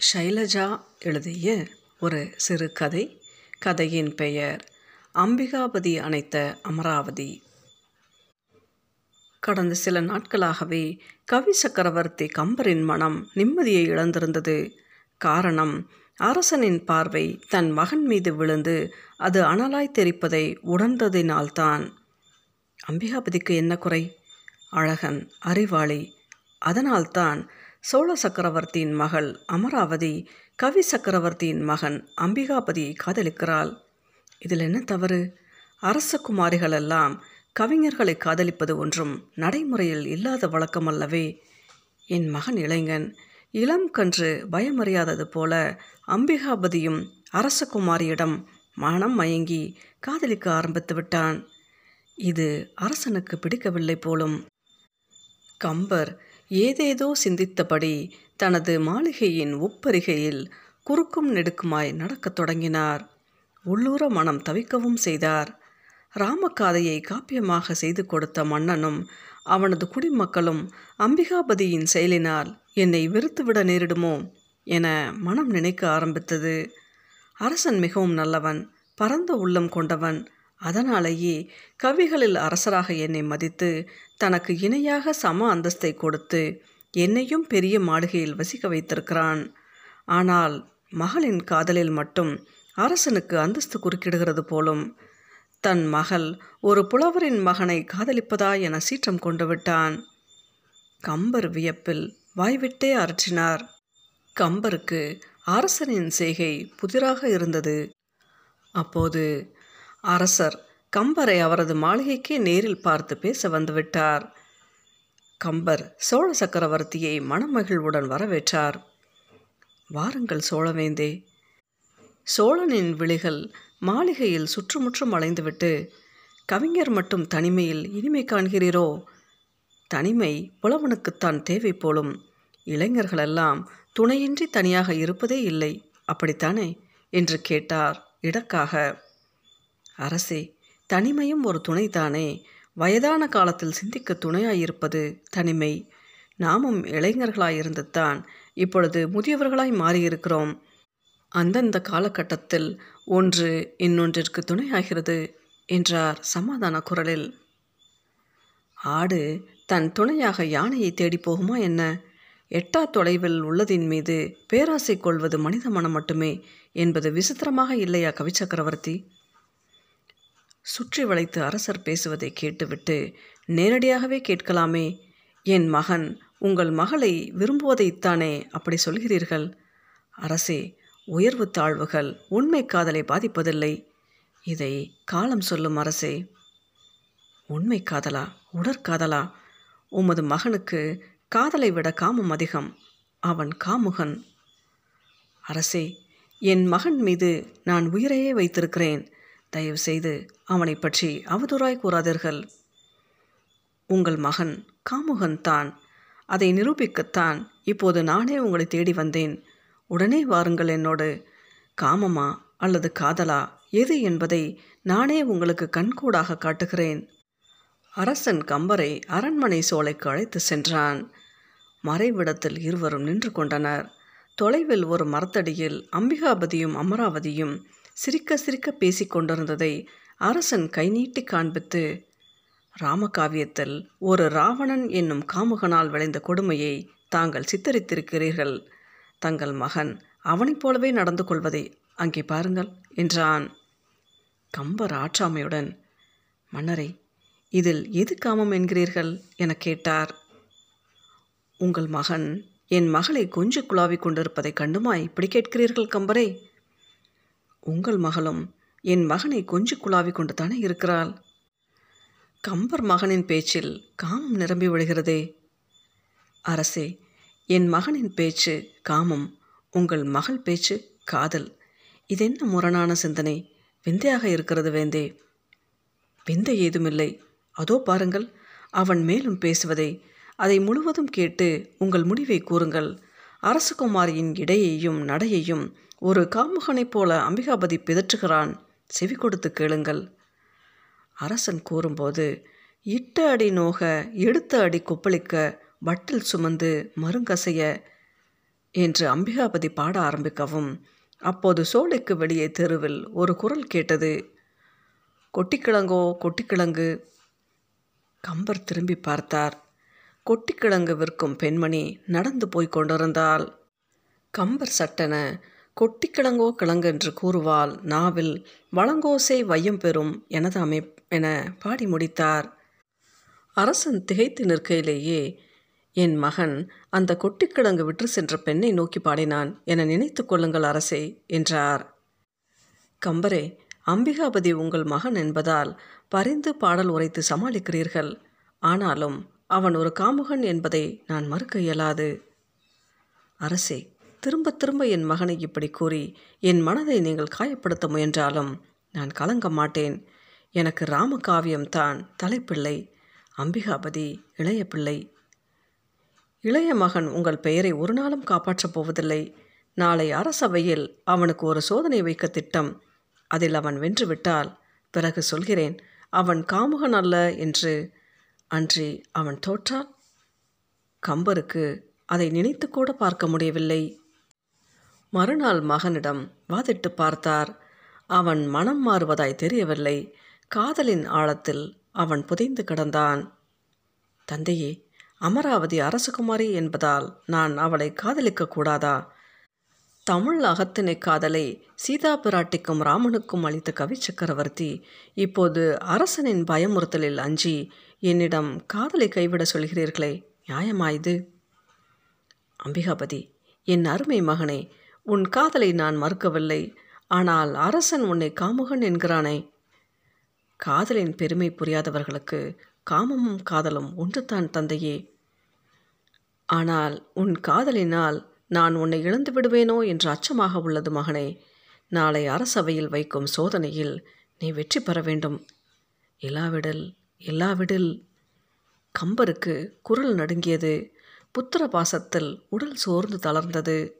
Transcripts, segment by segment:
ஷைலஜா எழுதிய ஒரு சிறுகதை கதையின் பெயர் அம்பிகாபதி அணைத்த அமராவதி. கடந்த சில நாட்களாகவே கவி சக்கரவர்த்தி கம்பரின் மனம் நிம்மதியை இழந்திருந்தது. காரணம் அரசனின் பார்வை தன் மகன் மீது விழுந்து அது அனலாய் தெரிப்பதை உணர்ந்ததினால்தான். அம்பிகாபதிக்கு என்ன குறை? அழகன் அறிவாளி அதனால்தான் சோழ சக்கரவர்த்தியின் மகள் அமராவதி கவி சக்கரவர்த்தியின் மகன் அம்பிகாபதியை காதலிக்கிறாள். இதில் என்ன தவறு? அரச குமாரிகளெல்லாம் கவிஞர்களை காதலிப்பது ஒன்றும் நடைமுறையில் இல்லாத வழக்கம் அல்லவே என் மகன் இளைஞன் இளம் கன்று பயமறியாதது போல அம்பிகாபதியும் அரசகுமாரியிடம் மனம் மயங்கி காதலிக்க ஆரம்பித்து விட்டான். இது அரசனுக்கு பிடிக்கவில்லை போலும். கம்பர் ஏதேதோ சிந்தித்தபடி தனது மாளிகையின் உப்பரிகையில் குறுக்கும் நெடுக்குமாய் நடக்கத் தொடங்கினார். உள்ளூர மனம் தவிக்கவும் செய்தார். ராமக்காதையை காப்பியமாக செய்து கொடுத்த மன்னனும் அவனது குடிமக்களும் அம்பிகாபதியின் செயலினால் என்னை வெறுத்துவிட நேரிடுமோ என மனம் நினைக்க ஆரம்பித்தது. அரசன் மிகவும் நல்லவன் பரந்த உள்ளம் கொண்டவன் அதனாலேயே கவிகளில் அரசராக என்னை மதித்து தனக்கு இணையாக சம அந்தஸ்தை கொடுத்து என்னையும் பெரிய மாளிகையில் வசிக்க வைத்திருக்கிறான். ஆனால் மகளின் காதலில் மட்டும் அரசனுக்கு அந்தஸ்து குறுக்கிடுகிறது போலும் தன் மகள் ஒரு புலவரின் மகனை காதலிப்பதா என சீற்றம் கொண்டு விட்டான். கம்பர் வியப்பில் வாய்விட்டே அரற்றினார். கம்பருக்கு அரசனின் செய்கை புதிராக இருந்தது. அப்போது அரசர் கம்பரை அவரது மாளிகைக்கே நேரில் பார்த்து பேச வந்துவிட்டார் கம்பர் சோழ சக்கரவர்த்தியை மணமகிழ்வுடன் வரவேற்றார். வாருங்கள் சோழவேந்தே. சோழனின் விழிகள் மாளிகையில் சுற்றுமுற்றும் அலைந்துவிட்டு கவிஞர் மட்டும் தனிமையில் இனிமை காண்கிறீரோ? தனிமை புலவனுக்குத்தான் தேவை போலும் இளைஞர்களெல்லாம் துணையின்றி தனியாக இருப்பதே இல்லை. அப்படித்தானே? என்று கேட்டார் இடக்காக. அரசே தனிமையும் ஒரு துணைதானே. வயதான காலத்தில் சிந்திக்க துணையாயிருப்பது தனிமை. நாமும் இளைஞர்களாயிருந்து தான் இப்பொழுது முதியவர்களாய் மாறியிருக்கிறோம். அந்தந்த காலகட்டத்தில் ஒன்று இன்னொன்றிற்கு துணையாகிறது என்றார் சமாதான குரலில். ஆடு தன் துணையாக யானையை தேடி போகுமா என்ன? எட்டா தொலைவில் உள்ளதின் மீது பேராசை கொள்வது மனித மனம் மட்டுமே என்பது விசித்திரமாக இல்லையா கவிச்சக்கரவர்த்தி? சுற்றி வளைத்து அரசர் பேசுவதை கேட்டுவிட்டு நேரடியாகவே கேட்கலாமே என் மகன் உங்கள் மகளை விரும்புவதைத்தானே அப்படி சொல்கிறீர்கள்? அரசே உயர்வு தாழ்வுகள் உண்மை காதலை பாதிப்பதில்லை. இதை காலம் சொல்லும் அரசே. உண்மை காதலா? உடற்காதலா உமது மகனுக்கு காதலை விட காமம் அதிகம். அவன் காமுகன். அரசே என் மகன் மீது நான் உயிரையே வைத்திருக்கிறேன். தயவு செய்து அவனை பற்றி அவதூறாய் கூறாதீர்கள். உங்கள் மகன் காமுகன் தான். அதை நிரூபிக்கத்தான் இப்போது நானே உங்களை தேடி வந்தேன். உடனே வாருங்கள் என்னோடு. காமமா அல்லது காதலா? எது என்பதை நானே உங்களுக்கு கண்கூடாக காட்டுகிறேன். அரசன் கம்பரை அரண்மனை சோலைக்கு அழைத்து சென்றான். மறைவிடத்தில் இருவரும் நின்று கொண்டனர். தொலைவில் ஒரு மரத்தடியில் அம்பிகாபதியும் அமராவதியும் சிரிக்க சிரிக்க பேசிக் கொண்டிருந்ததை அரசன் கை நீட்டி காண்பித்து ராமகாவியத்தில் ஒரு ராவணன் என்னும் காமுகனால் விளைந்த கொடுமையை தாங்கள் சித்தரித்திருக்கிறீர்கள். தங்கள் மகன் அவனைப் போலவே நடந்து கொள்வதை அங்கே பாருங்கள் என்றான். கம்பர் ஆற்றாமையுடன் மன்னரை இதில் எது காமம் என்கிறீர்கள்? என கேட்டார். உங்கள் மகன் என் மகளை கொஞ்சு குழாவிக் கொண்டிருப்பதை கண்டுமா இப்படி கேட்கிறீர்கள் கம்பரே. உங்கள் மகளும் என் மகனை கொஞ்சி குழாவிக் கொண்டு தானே இருக்கிறாள்? கம்பர் மகனின் பேச்சில் காமம் நிரம்பி விடுகிறதே அரசே என் மகனின் பேச்சு காமம் உங்கள் மகள் பேச்சு காதல். இதென்ன முரணான சிந்தனை? விந்தையாக இருக்கிறது வேந்தே. விந்தை ஏதுமில்லை. அதோ பாருங்கள் அவன் மேலும் பேசுவதை. அதை முழுவதும் கேட்டு உங்கள் முடிவை கூறுங்கள். அரசகுமாரியின் இடையையும் நடையையும் ஒரு காமுகனைப் போல அம்பிகாபதி பிதற்றுகிறான். செவி கொடுத்து கேளுங்கள். அரசன் கூறும்போது இட்ட அடி நோக எடுத்த அடி கொப்பளிக்க வட்டில் சுமந்து மருங்கசைய என்று அம்பிகாபதி பாட ஆரம்பிக்கவும் அப்போது சோலைக்கு வெளியே தெருவில் ஒரு குரல் கேட்டது. கொட்டிக்கிழங்கோ கொட்டிக்கிழங்கு. கம்பர் திரும்பி பார்த்தார். கொட்டிக்கிழங்கு விற்கும் பெண்மணி நடந்து போய் கொண்டிருந்தால் கம்பர் சட்டென கொட்டிக்கிழங்கோ கிழங்கென்று கூறுவாள். நாவில் வளங்கோசை வையம் பெறும் எனது அமைப் என பாடி முடித்தார். அரசன் திகைத்து நிற்கையிலேயே என் மகன் அந்த கொட்டிக்கிழங்கு விற்று சென்ற பெண்ணை நோக்கி பாடினான். என நினைத்து கொள்ளுங்கள் அரசே என்றார். கம்பரே அம்பிகாபதி உங்கள் மகன் என்பதால் பரிந்து பாடல் உரைத்து சமாளிக்கிறீர்கள். ஆனாலும் அவன் ஒரு காமுகன் என்பதை நான் மறுக்க இயலாது. அரசே திரும்ப திரும்ப என் மகனை இப்படி கூறி என் மனதை நீங்கள் காயப்படுத்த முயன்றாலும் நான் கலங்க மாட்டேன். எனக்கு ராமகாவியம்தான் தலைப்பிள்ளை அம்பிகாபதி இளைய பிள்ளை. இளைய மகன் உங்கள் பெயரை ஒரு நாளும் காப்பாற்றப் போவதில்லை. நாளை அரசவையில் அவனுக்கு ஒரு சோதனை வைக்க திட்டம். அதில் அவன் வென்றுவிட்டால் பிறகு சொல்கிறேன் அவன் காமுகன் அல்ல என்று. அன்றி அவன் தோற்றால் கம்பருக்கு அதை நினைத்து கூட பார்க்க முடியவில்லை. மறுநாள் மகனிடம் வாதிட்டு பார்த்தார். அவன் மனம் மாறுவதாய் தெரியவில்லை. காதலின் ஆழத்தில் அவன் புதைந்து கிடந்தான். தந்தையே அமராவதி அரசகுமாரி என்பதால் நான் அவளை காதலிக்க கூடாதா? தமிழ் அகத்தினை காதலை சீதா பிராட்டிக்கும் ராமனுக்கும் அளித்த கவி சக்கரவர்த்தி இப்போது அரசனின் பயமுறுத்தலில் அஞ்சி என்னிடம் காதலை கைவிட சொல்கிறீர்களே நியாயமாயுது அம்பிகாபதி என் அருமை மகனே உன் காதலை நான் மறுக்கவில்லை. ஆனால் அரசன் உன்னை காமுகன் என்கிறானே. காதலின் பெருமை புரியாதவர்களுக்கு காமமும் காதலும் ஒன்றுதான் தந்தையே. ஆனால் உன் காதலினால் நான் உன்னை இழந்து விடுவேனோ என்று அச்சமாக உள்ளது மகனே. நாளை அரசவையில் வைக்கும் சோதனையில் நீ வெற்றி பெற வேண்டும். இல்லாவிடில் இல்லாவிடில். கம்பருக்கு குரல் நடுங்கியது. புத்திர பாசத்தில் உடல் சோர்ந்து தளர்ந்தது.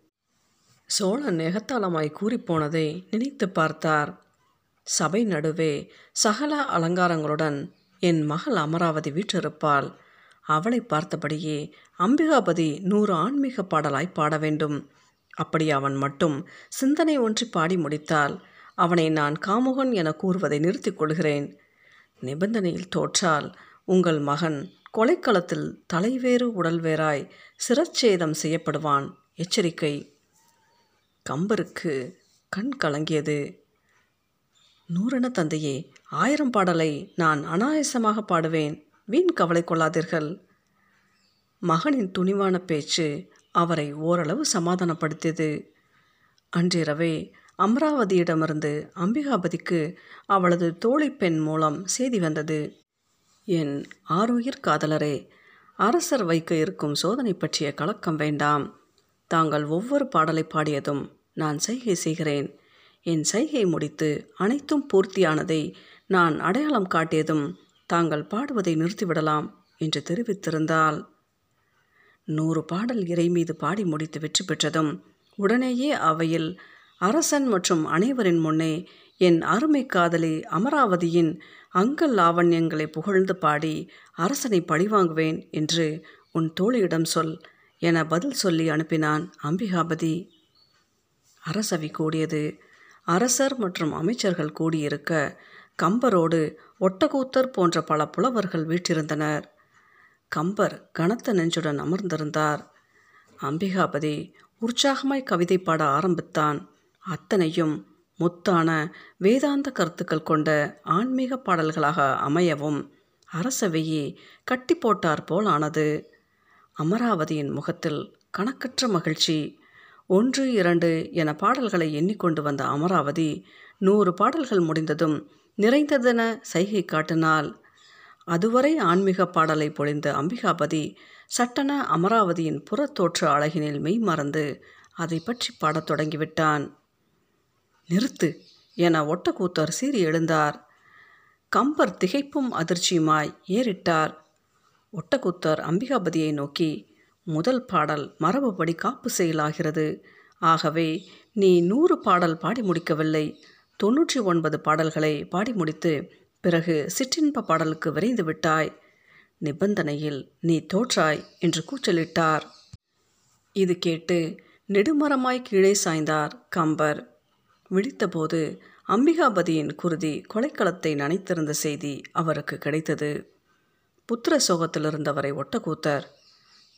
சோழன் நெகத்தாளமாய் கூறிப்போனதை நினைத்து பார்த்தார். சபை நடுவே சகல அலங்காரங்களுடன் என் மகள் அமராவதி வீற்றிருப்பாள். அவளை பார்த்தபடியே அம்பிகாபதி நூறு ஆன்மீக பாடலாய் பாட வேண்டும். அப்படி அவன் மட்டும் சிந்தனை ஒன்றி பாடி முடித்தால் அவனை நான் காமுகன் என கூறுவதை நிறுத்திக் கொள்கிறேன். நிபந்தனையில் தோற்றால் உங்கள் மகன் கொலைக்களத்தில் தலைவேறு உடல்வேறாய் சிரச்சேதம் செய்யப்படுவான். எச்சரிக்கை. கம்பருக்கு கண் கலங்கியது. நூறென தந்தையே ஆயிரம் பாடலை நான் அனாயசமாக பாடுவேன். வீண் கவலை கொள்ளாதீர்கள். மகனின் துணிவான பேச்சு அவரை ஓரளவு சமாதானப்படுத்தியது. அன்றிரவே அமராவதியிடமிருந்து அம்பிகாபதிக்கு அவளது தோழி பெண் மூலம் செய்தி வந்தது. என் ஆரோயிர் காதலரே அரசர் வைக்க இருக்கும் சோதனை பற்றிய கலக்கம் வேண்டாம். தாங்கள் ஒவ்வொரு பாடலை பாடியதும் நான் சைகை செய்கிறேன். என் சைகை முடித்து அனைத்தும் பூர்த்தியானதை நான் அடையாளம் காட்டியதும் தாங்கள் பாடுவதை நிறுத்திவிடலாம் என்று தெரிவித்திருந்தால் நூறு பாடல் இறை மீது பாடி முடித்து வெற்றி பெற்றதும் உடனேயே அவையில் அரசன் மற்றும் அனைவரின் முன்னே என் அருமை காதலி அமராவதியின் அங்கல் லாவண்யங்களை புகழ்ந்து பாடி அரசனை பழிவாங்குவேன் என்று உன் தோழியிடம் சொல் என பதில் சொல்லி அனுப்பினான் அம்பிகாபதி. அரசவை கூடியது. அரசர் மற்றும் அமைச்சர்கள் கூடியிருக்க கம்பரோடு ஒட்டக்கூத்தர் போன்ற பல புலவர்கள் வீற்றிருந்தனர். கம்பர் கனத்த நெஞ்சுடன் அமர்ந்திருந்தார். அம்பிகாபதி உற்சாகமாய் கவிதை பாட ஆரம்பித்தான். அத்தனையும் முத்தான வேதாந்த கருத்துக்கள் கொண்ட ஆன்மீக பாடல்களாக அமையவும் அரசவையே கட்டி போட்டார் போல் ஆனது அமராவதியின் முகத்தில் கணக்கற்ற மகிழ்ச்சி ஒன்று இரண்டு என பாடல்களை எண்ணிக்கொண்டு வந்த அமராவதி நூறு பாடல்கள் முடிந்ததும் நிறைந்ததென சைகை காட்டினாள். அதுவரை ஆன்மீக பாடலை பொழிந்த அம்பிகாபதி சட்டன அமராவதியின் புறத்தோற்ற அழகினில் மெய் மறந்து அதை பற்றி பாடத் தொடங்கிவிட்டான். நிறுத்து என ஒட்டக்கூத்தர் சீறி எழுந்தார். கம்பர் திகைப்பும் அதிர்ச்சியுமாய் ஏறிட்டார். ஒட்டக்கூத்தர் அம்பிகாபதியை நோக்கி முதல் பாடல் மரபுபடி காப்பு செயலாகிறது. ஆகவே நீ நூறு பாடல் பாடி முடிக்கவில்லை. தொன்னூற்றி ஒன்பது பாடல்களை பாடி முடித்து பிறகு சிற்றின்ப பாடலுக்கு விரைந்து விட்டாய். நிபந்தனையில் நீ தோற்றாய் என்று கூச்சலிட்டார். இது கேட்டு நெடுமரமாய் கீழே சாய்ந்தார் கம்பர். விழித்தபோது அம்பிகாபதியின் குருதி கொலைக்களத்தை நனைத்திருந்த செய்தி அவருக்கு கிடைத்தது. புத்திர சோகத்திலிருந்தவரை ஒட்டக்கூத்தர்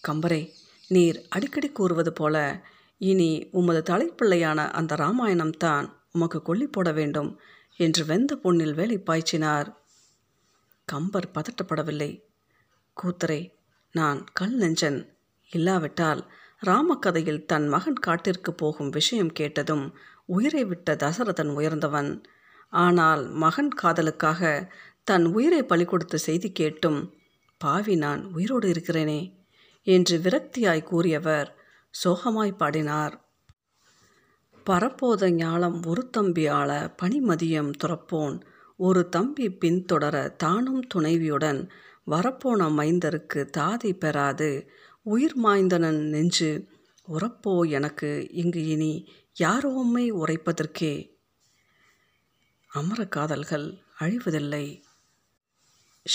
கம்பரே நீர் அடிக்கடி கூறுவது போல இனி உமது தலைப்பிள்ளையான அந்த ராமாயணம்தான் உமக்கு கொல்லி போட வேண்டும் என்று வெந்த பொண்ணில் வேலை பாய்ச்சினார். கம்பர் பதட்டப்படவில்லை. கூத்தரே நான் கல் நெஞ்சன். இல்லாவிட்டால் ராமக்கதையில் தன் மகன் காட்டிற்கு போகும் விஷயம் கேட்டதும் உயிரை விட்ட தசரதன் உயர்ந்தவன். ஆனால் மகன் காதலுக்காக தன் உயிரை பலி கொடுத்த செய்தி கேட்டும் பாவி நான் உயிரோடு இருக்கிறேனே. என்று விரக்தியாய் கூறியவர். சோகமாய் பாடினார். பரப்போத ஞாலம் ஒரு தம்பி ஆள பனிமதியம் துறப்போன். ஒரு தம்பி பின்தொடர தானும் துணைவியுடன் வரப்போன மைந்தருக்கு தாதி பெறாது. உயிர் மாய்ந்தனன் நெஞ்சு உறப்போ எனக்கு இங்கு இனி யாரோம்மை உரைப்பதற்கே? அமர காதல்கள் அழிவதில்லை.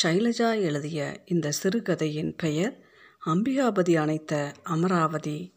ஷைலஜா எழுதிய இந்த சிறுகதையின் பெயர் அம்பிகாபதி அணைத்த அமராவதி